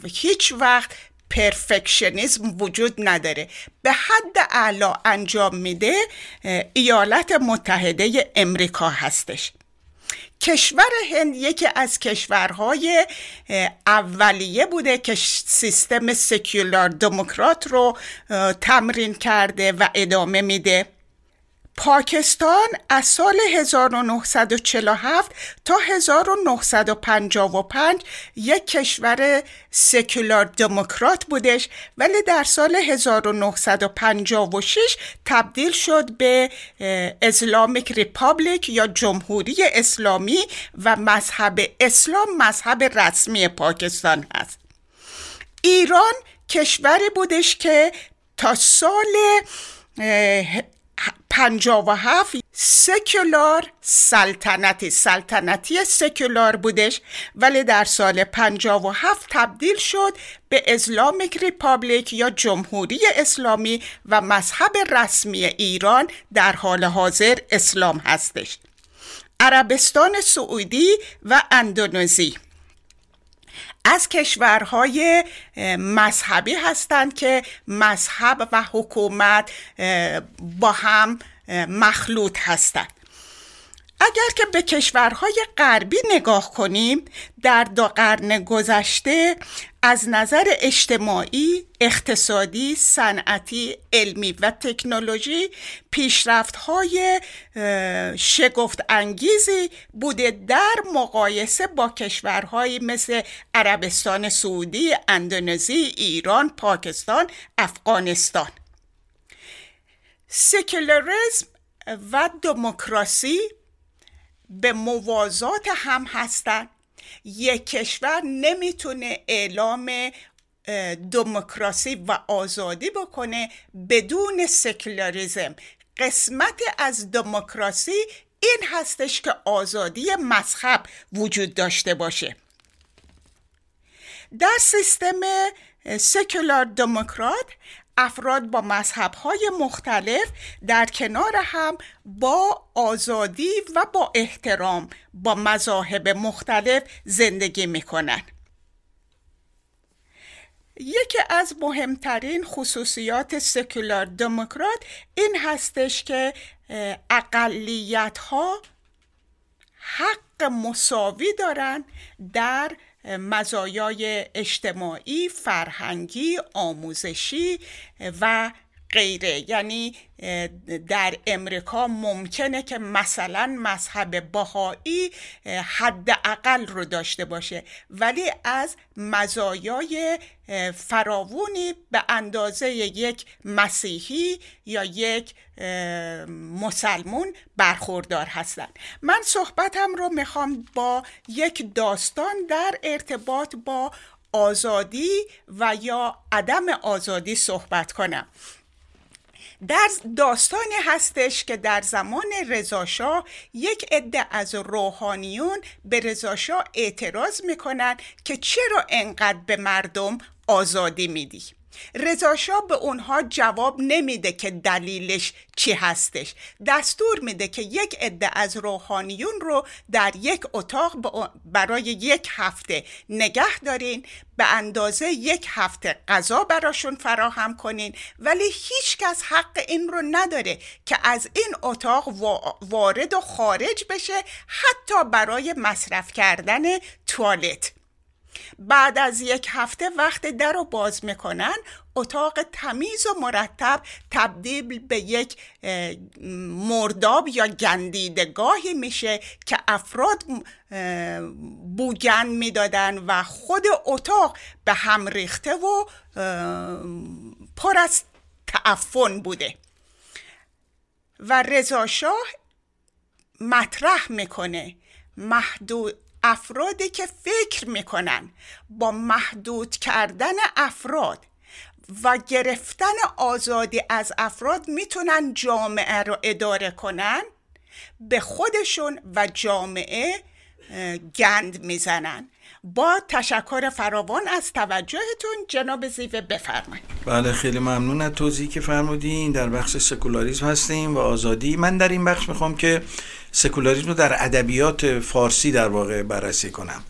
هیچ وقت پرفکشنیزم وجود نداره به حد اعلا انجام میده ایالات متحده امریکا هستش. کشور هند یکی از کشورهای اولیه بوده که سیستم سکولار دموکرات رو تمرین کرده و ادامه میده. پاکستان از سال 1947 تا 1955 یک کشور سکولار دموکرات بودش ولی در سال 1956 تبدیل شد به Islamic Republic یا جمهوری اسلامی و مذهب اسلام مذهب رسمی پاکستان هست. ایران کشوری بودش که تا سال پنجا و هفت سکولار سلطنتی سلطنتی سکولار بودش. ولی در سال پنجا و هفت تبدیل شد به اسلامیک ریپابلیک یا جمهوری اسلامی و مذهب رسمی ایران در حال حاضر اسلام هستش. عربستان سعودی و اندونزی. از کشورهای مذهبی هستند که مذهب و حکومت با هم مخلوط هستند. اگر که به کشورهای غربی نگاه کنیم در دو قرن گذشته از نظر اجتماعی، اقتصادی، صنعتی، علمی و تکنولوژی پیشرفت‌های شگفت انگیزی بوده در مقایسه با کشورهایی مثل عربستان سعودی، اندونزی، ایران، پاکستان، افغانستان. سکولاریسم و دموکراسی به موازات هم هستند یک کشور نمی‌تونه اعلام دموکراسی و آزادی بکنه بدون سکولاریزم. قسمت از دموکراسی این هستش که آزادی مذهب وجود داشته باشه. در سیستم سکولار دموکرات افراد با مذهبهای مختلف در کنار هم با آزادی و با احترام با مذاهب مختلف زندگی می‌کنن. یکی از مهمترین خصوصیات سکولار دموکرات این هستش که اقلیت ها حق مساوی دارن در مزایای اجتماعی، فرهنگی، آموزشی و غیره. یعنی در امریکا ممکنه که مثلا مذهب بهایی حداقل رو داشته باشه. ولی از مزایای فراوونی به اندازه یک مسیحی یا یک مسلمون برخوردار هستند من صحبتم رو می‌خوام با یک داستان در ارتباط با آزادی و یا عدم آزادی صحبت کنم. در داستانی هستش که در زمان رضاشاه یک عده از روحانیون به رضاشاه اعتراض می‌کنن که چرا انقدر به مردم آزادی میدی؟ رضاشاه به اونها جواب نمیده که دلیلش چی هستش. دستور میده که یک عده از روحانیون رو در یک اتاق برای یک هفته نگه دارین به اندازه یک هفته غذا براشون فراهم کنین ولی هیچ کس حق این رو نداره که از این اتاق وارد و خارج بشه حتی برای مصرف کردن توالت. بعد از یک هفته وقت در رو باز می‌کنن اتاق تمیز و مرتب تبدیل به یک مرداب یا گندیدگاهی میشه که افراد بوگن می‌دادن و خود اتاق به هم ریخته و پر از تعفن بوده. و رضاشاه مطرح می‌کنه محدود افرادی که فکر می‌کنن با محدود کردن افراد و گرفتن آزادی از افراد می‌تونن جامعه رو اداره کنن به خودشون و جامعه گند می‌زنن. با تشکر فراوان از توجهتون جناب زیوه بفرمایید.
بله خیلی ممنون از توضیحی که فرمودین. در بخش سکولاریسم هستیم و آزادی. من در این بخش می‌خوام که سکولاریسم رو در ادبیات فارسی در واقع بررسی کنم.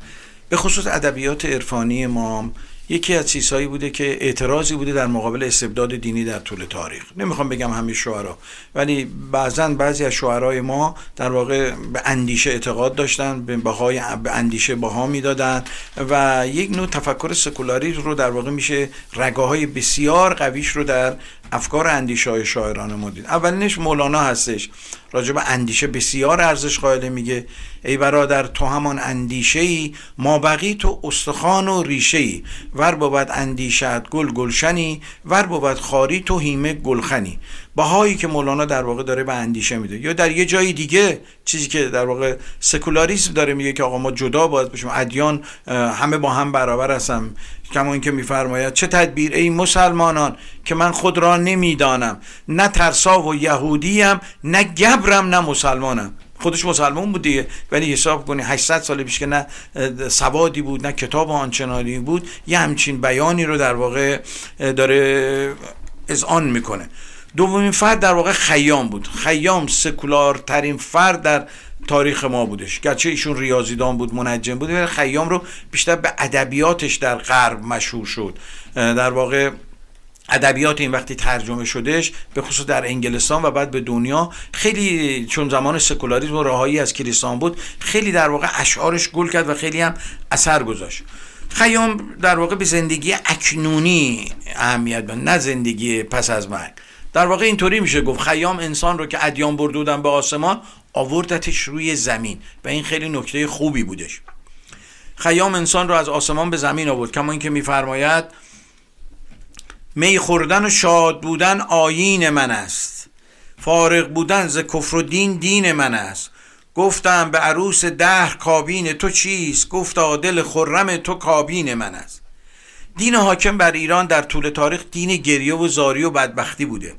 به خصوص ادبیات عرفانی ما یکی از چیزهایی بوده که اعتراضی بوده در مقابل استبداد دینی در طول تاریخ. نمی‌خوام بگم همه شعرا ولی بعضا بعضی از شعرهای ما در واقع به اندیشه اعتقاد داشتن به بهای به اندیشه بها می‌دادن و یک نوع تفکر سکولاری رو در واقع میشه رگاهای بسیار قویش رو در افکار اندیشه های شاعران ما اولینش مولانا هستش. راجع به اندیشه بسیار ارزش قائل میگه ای برادر تو همان اندیشه ای ما بقی تو استخوان و ریشه ای ور بود اندیشت گل گلشنی ور بود خاری تو هیمه گلخنی. باهایی که مولانا در واقع داره به اندیشه میده. یا در یه جای دیگه چیزی که در واقع سکولاریسم داره میگه که آقا ما جدا باید بشیم ادیان همه با هم برابر هستم کما اینکه میفرماید چه تدبیر ای مسلمانان که من خود را نمی‌دانم نه ترسا و یهودیم نه گبرم نه مسلمانم. خودش مسلمان بود دیگه ولی حساب کنی 800 سال پیش که نه سوادی بود نه کتاب آنچنانی بود یه همچین بیانی رو در واقع داره آن می‌کنه. دومین فرد در واقع خیام بود. خیام سکولار ترین فرد در تاریخ ما بودش. گرچه ایشون ریاضیدان بود منجم بود ولی خیام رو بیشتر به ادبیاتش در غرب مشهور شد. در واقع ادبیات این وقتی ترجمه شدهش به خصوص در انگلستان و بعد به دنیا خیلی چون زمان سکولاریسم و رهایی از کلیسان بود خیلی در واقع اشعارش گل کرد و خیلی هم اثر گذاشت. خیام در واقع به زندگی اکنونی اهمیت به نه زندگی پس از مرگ. در واقع اینطوری میشه گفت خیام انسان رو که ادیان بردودن به آسمان آوردتش روی زمین و این خیلی نکته خوبی بودش. خیام انسان رو از آسمان به زمین آورد کما اینکه میفرماید می خوردن و شاد بودن آیین من است. فارغ بودن ز کفر و دین دین من است. گفتم به عروس دهر کابین تو چیست؟ گفتا دل خرم تو کابین من است. دین حاکم بر ایران در طول تاریخ دین گریه و زاری و بدبختی بوده.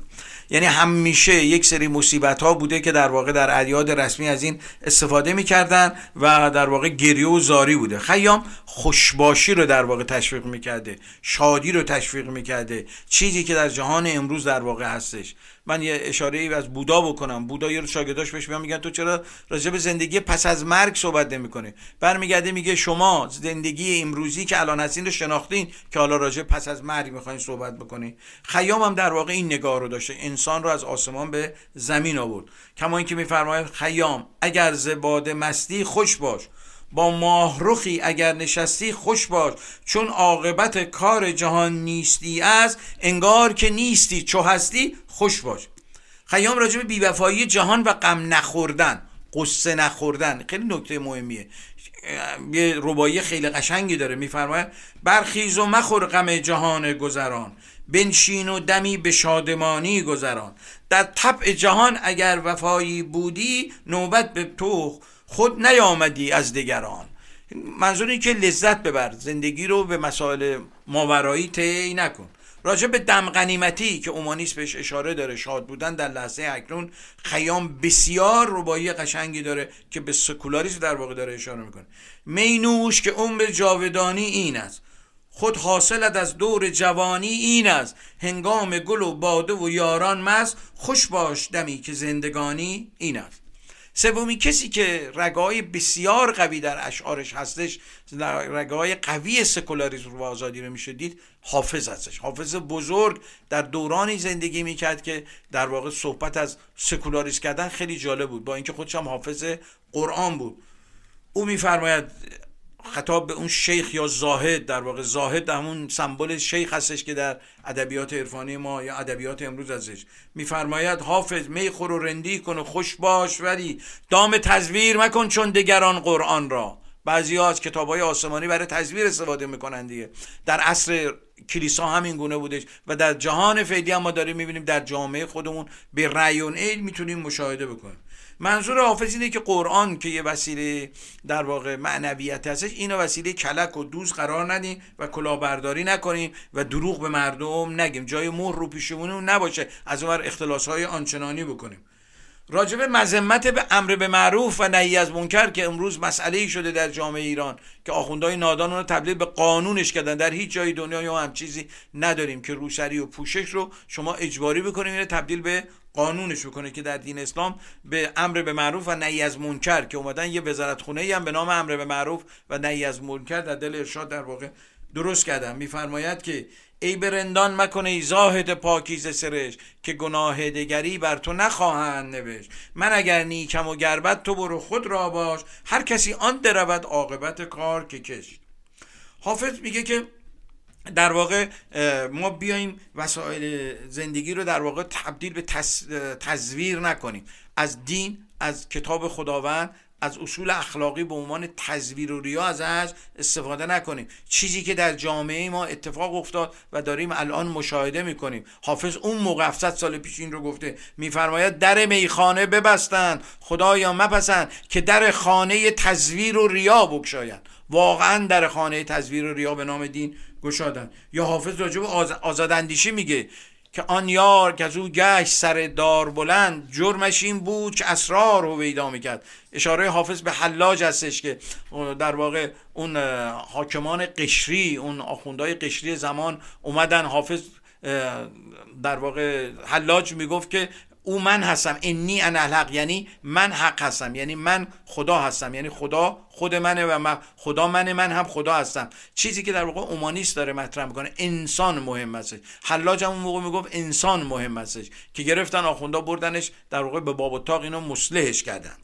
یعنی همیشه یک سری مصیبت ها بوده که در واقع در اعیاد رسمی از این استفاده می‌کردن و در واقع گریه و زاری بوده. خیام خوشباشی رو در واقع تشویق می‌کرده شادی رو تشویق می‌کرده چیزی که در جهان امروز در واقع هستش. من یه اشاره ای از بودا بکنم. بودا یه شاگرداش بهش میگن تو چرا راجع به زندگی پس از مرگ صحبت نمی‌کنه برمیگرده میگه شما زندگی امروزی که الان هستین رو شناختین که حالا راجع پس از مرگ می‌خواین صحبت بکنین. خیام هم در واقع این نگاه رو داشته. انسان رو از آسمان به زمین آورد. کما اینکه میفرماید خیام اگر زباد مستی خوش باش. با ماهرخی اگر نشستی خوش باش چون عاقبت کار جهان نیستی از انگار که نیستی چو هستی خوش باش. خیام راجع به بیوفایی جهان و غم نخوردن قصه نخوردن خیلی نکته مهمیه. یه ربایی خیلی قشنگی داره میفرماید برخیز و مخور غم جهان گذران بنشین و دمی به شادمانی گذران. در طبع جهان اگر وفایی بودی نوبت به تو خود نیامدی از دیگران. منظور این که لذت ببر زندگی رو به مسائل ماورایی طی نکن. راجع به دم غنیمتی که اومانیس بهش اشاره داره شاد بودن در لحظه اکنون خیام بسیار ربایی قشنگی داره که به سکولاریسم در واقع داره اشاره می‌کنه. مینوش که عمر جاودانی این است. خود حاصلت از دور جوانی این است. هنگام گل و باده و یاران مز خوش باش دمی که زندگانی این است. سومی کسی که رگای بسیار قوی در اشعارش هستش رگای قوی سکولاریسم و آزادی رو میشه دید حافظ هستش. حافظ بزرگ در دورانی زندگی می‌کرد که در واقع صحبت از سکولاریسم کردن خیلی جالب بود. با اینکه خودش هم حافظ قرآن بود. او میفرماید خطاب به اون شیخ یا زاهد در واقع زاهد همون سمبل شیخ هستش که در ادبیات عرفانی ما یا ادبیات امروز ازش میفرماید حافظ می خور و رندی کن و خوش باش ولی دام تزویر مکن چون دگران قرآن را. بعضی از کتاب های آسمانی برای تزویر استفاده می‌کنن دیگه. در عصر کلیسا همین گونه بودش و در جهان فعلی هم ما داریم می‌بینیم در جامعه خودمون به رأی و می‌تونیم مشاهده بکنیم. منظور حافظ اینه که قرآن که یه وسیله در واقع معنویت هستش اینو وسیله کلک و دوز قرار ندیم و کلاهبرداری نکنیم و دروغ به مردم نگیم. جای مهر رو پیشمون نباشه. از اون اختلاس های آنچنانی بکنیم. راجب مذمت به امر به معروف و نهی از منکر که امروز مسئله ای شده در جامعه ایران که آخوندهای نادان رو تبدیل به قانونش کردن. در هیچ جای دنیا یا هم چیزی نداریم که روسری و پوشش رو شما اجباری بکنیم اینو تبدیل به قانونش بکنه که در دین اسلام به امر به معروف و نهی از منکر که اومدن یه وزارت خونه هم به نام امر به معروف و نهی از منکر در دل ارشاد در واقع درست کردن. میفرماید که ای برندان مکنه ای زاهد پاکیز سرش که گناه دگری بر تو نخواهند نوشت. من اگر نیکم و گربت تو برو خود را باش هر کسی آن درود عاقبت کار که کشت. حافظ میگه که در واقع ما بیایم وسایل زندگی رو در واقع تبدیل به تزویر نکنیم. از دین از کتاب خداوند از اصول اخلاقی به عنوان تزویر و ریا ازش استفاده نکنیم. چیزی که در جامعه ما اتفاق افتاد و داریم الان مشاهده می‌کنیم. حافظ اون موقع سال پیش این رو گفته. میفرماید در میخانه ببستند خدایا مپسند که در خانه تزویر و ریا بگشایند. واقعا در خانه تزویر و ریا به نام دین گشادن. یا حافظ راجب آزاداندیشی میگه. که آن یار که از او گشت سر دار بلند جرمش این بود که اسرار رو ویدا می‌کرد. اشاره حافظ به حلاج هستش که در واقع اون حاکمان قشری اون آخوندهای قشری زمان اومدن. حافظ در واقع حلاج می‌گفت که او من هستم. انی انا الحق. یعنی من حق هستم. یعنی من خدا هستم. یعنی خدا خود منه و من خدا منه من هم خدا هستم. چیزی که در واقع اومانیست داره مطرح می‌کنه انسان مهم هستش. حلاج هم اون موقع می‌گفت انسان مهم هستش. که گرفتن آخوندا بردنش در واقع به باب اینو مصلحش کردن.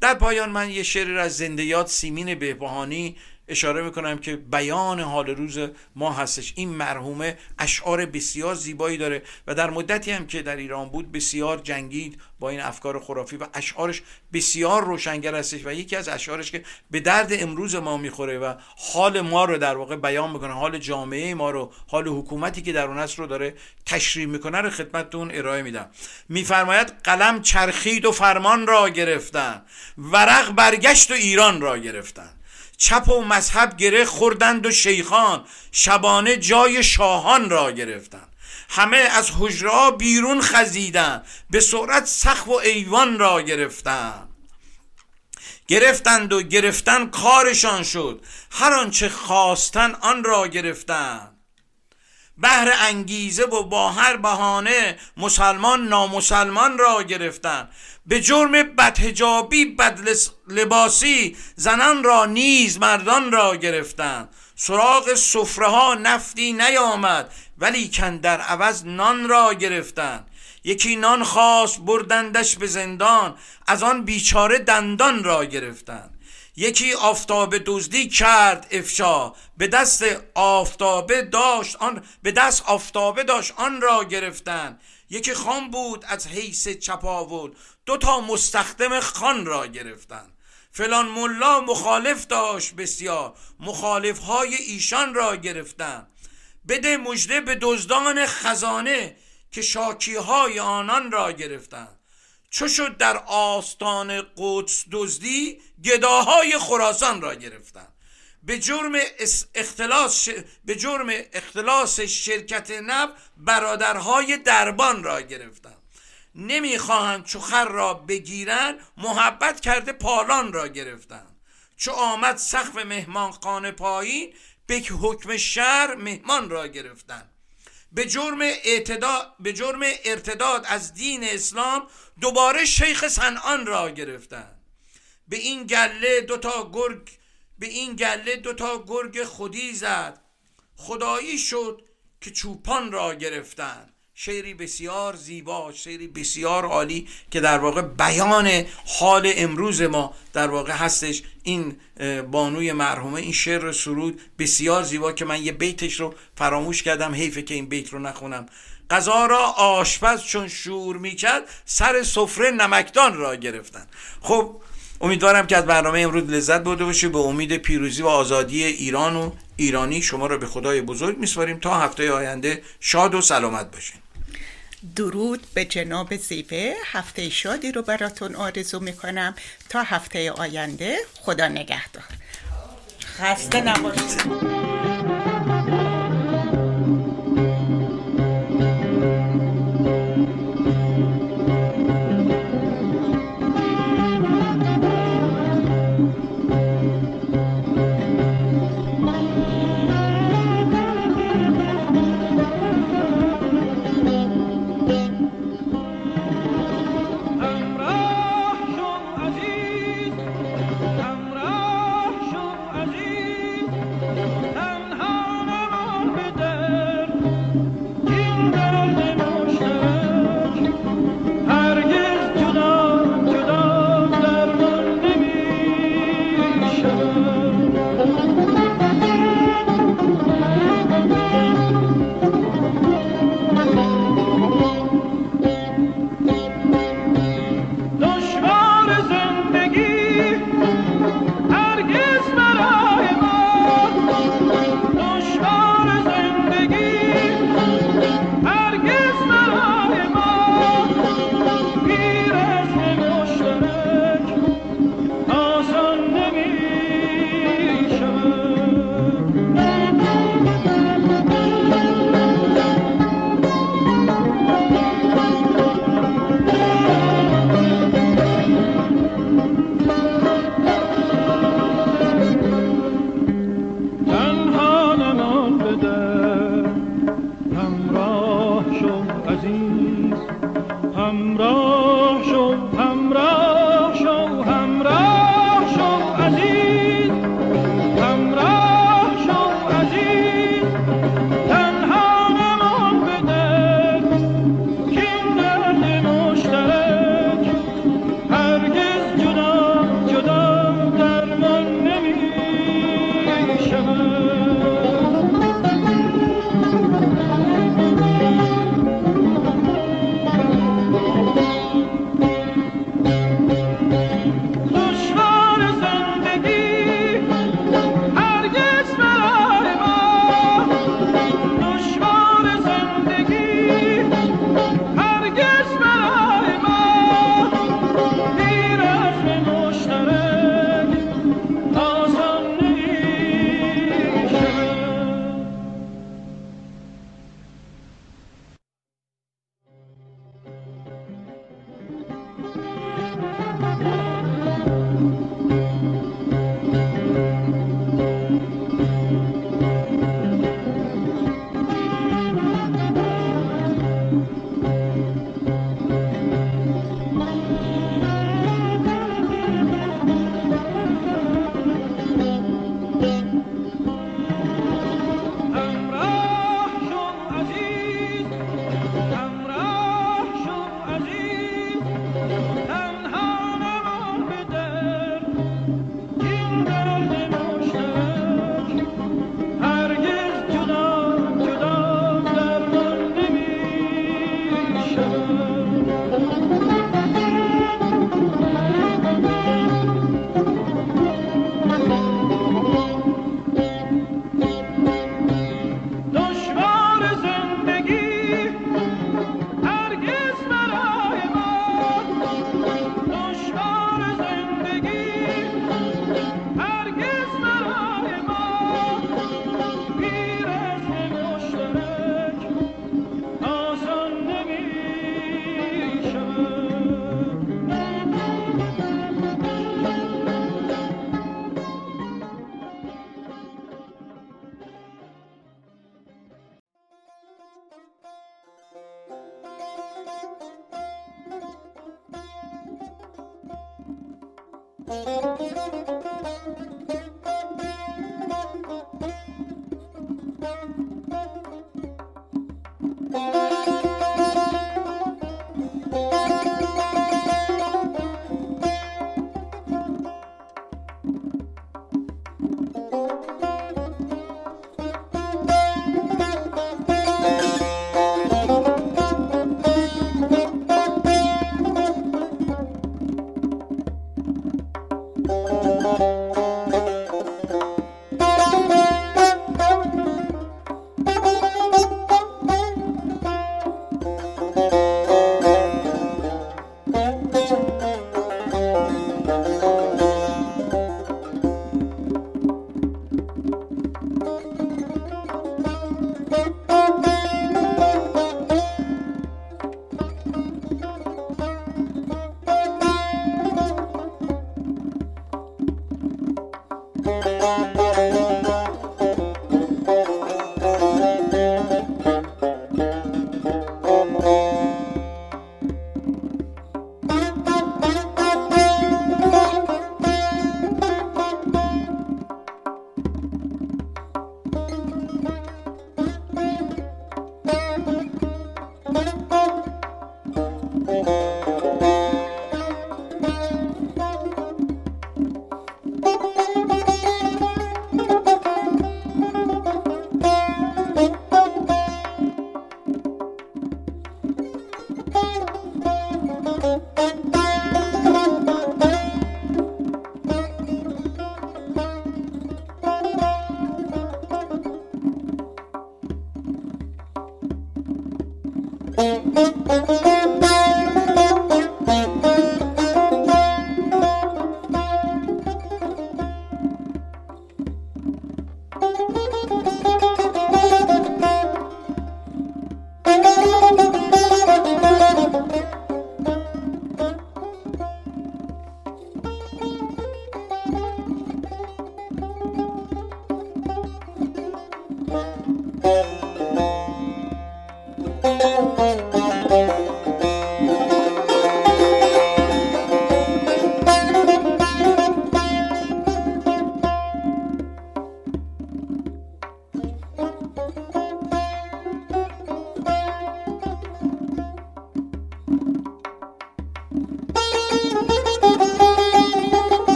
در پایان من یه شعر از زندیات سیمین بهبهانی اشاره می‌کنم که بیان حال روز ما هستش. این مرحومه اشعار بسیار زیبایی داره و در مدتی هم که در ایران بود بسیار جنگید با این افکار خرافی و اشعارش بسیار روشنگر هستش و یکی از اشعارش که به درد امروز ما می‌خوره و حال ما رو در واقع بیان می‌کنه حال جامعه ما رو حال حکومتی که در اون رو داره تشریح می‌کنه رو خدمتتون ارائه میدم. میفرماید قلم چرخید و فرمان را گرفتن ورق برگشت و ایران را گرفتن. چپ و مذهب گره خوردند و شیخان شبانه جای شاهان را گرفتند. همه از حجرا بیرون خزیدند. به سرعت سخف و ایوان را گرفتند. گرفتند و گرفتن کارشان شد. هر آنچه خواستن آن را گرفتند. بهر انگیزه و با هر بهانه مسلمان نامسلمان را گرفتن. به جرم بدهجابی بد لباسی زنان را نیز مردان را گرفتن. سراغ سفره ها نفتی نیامد ولی کن در عوض نان را گرفتن. یکی نان خواست بردندش به زندان از آن بیچاره دندان را گرفتن. یکی آفتاب دزدی کرد افشا به دست آفتابه داشت آن به دست آفتابه داشت آن را گرفتن. یکی خان بود از حیث چپاول دو تا مستخدم خان را گرفتن. فلان ملا مخالف داشت بسیار مخالف های ایشان را گرفتن. بده مژده به دزدان خزانه که شاکی های آنان را گرفتن. چو شد در آستان قدس دزدی گداهای خراسان را گرفتن. به جرم اختلاس به جرم اختلاس شرکت نب برادرهای دربان را گرفتن. نمی‌خواهند چو خر را بگیرن محبت کرده پالان را گرفتن. چو آمد سقف مهمان پایین به حکم شهر مهمان را گرفتن. به جرم اعتداد به جرم ارتداد از دین اسلام دوباره شیخ صنعان را گرفتن. به این گله دوتا گرگ به این گله دوتا گرگ خودی زد. خدایی شد که چوپان را گرفتن. شعری بسیار زیبا شعری بسیار عالی که در واقع بیان حال امروز ما در واقع هستش. این بانوی مرحومه این شعر سرود بسیار زیبا که من یه بیتش رو فراموش کردم حیفه که این بیت رو نخونم. غذا را آشپز چون شور می‌کرد سر سفره نمکدان را گرفتن. خب امیدوارم که از برنامه امروز لذت برده باشید به امید پیروزی و آزادی ایران و ایرانی شما را به خدای بزرگ میسپاریم. تا هفته آینده شاد و سلامت باشین.
درود به جناب زیبه. هفته شادی رو براتون آرزو می‌کنم. تا هفته آینده خدا نگهدار. خسته نباشید.